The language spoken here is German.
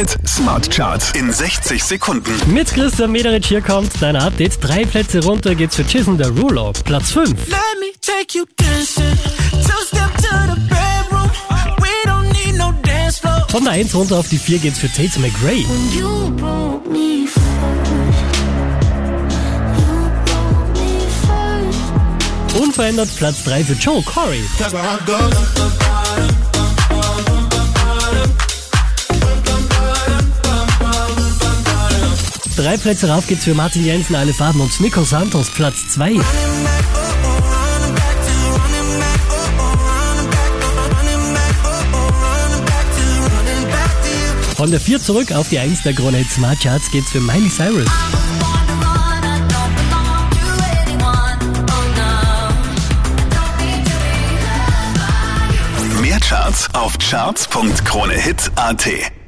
Hit Smart Charts in 60 Sekunden. Mit Christian Mederich hier kommt dein Update. Drei Plätze runter geht's für Jason Derulo. Platz 5. Let me take you dancing. Two step to the bedroom. We don't need no dance floor. Von der 1 runter auf die 4 geht's für Tate McRae. Unverändert Platz 3 für Joe Corey. Drei Plätze rauf geht's für Martin Jensen, Alle Farben und Nico Santos. Platz 2. Von der 4 zurück auf die 1 der Krone Smart Charts geht's für Miley Cyrus. Mehr Charts auf charts.kronehit.at.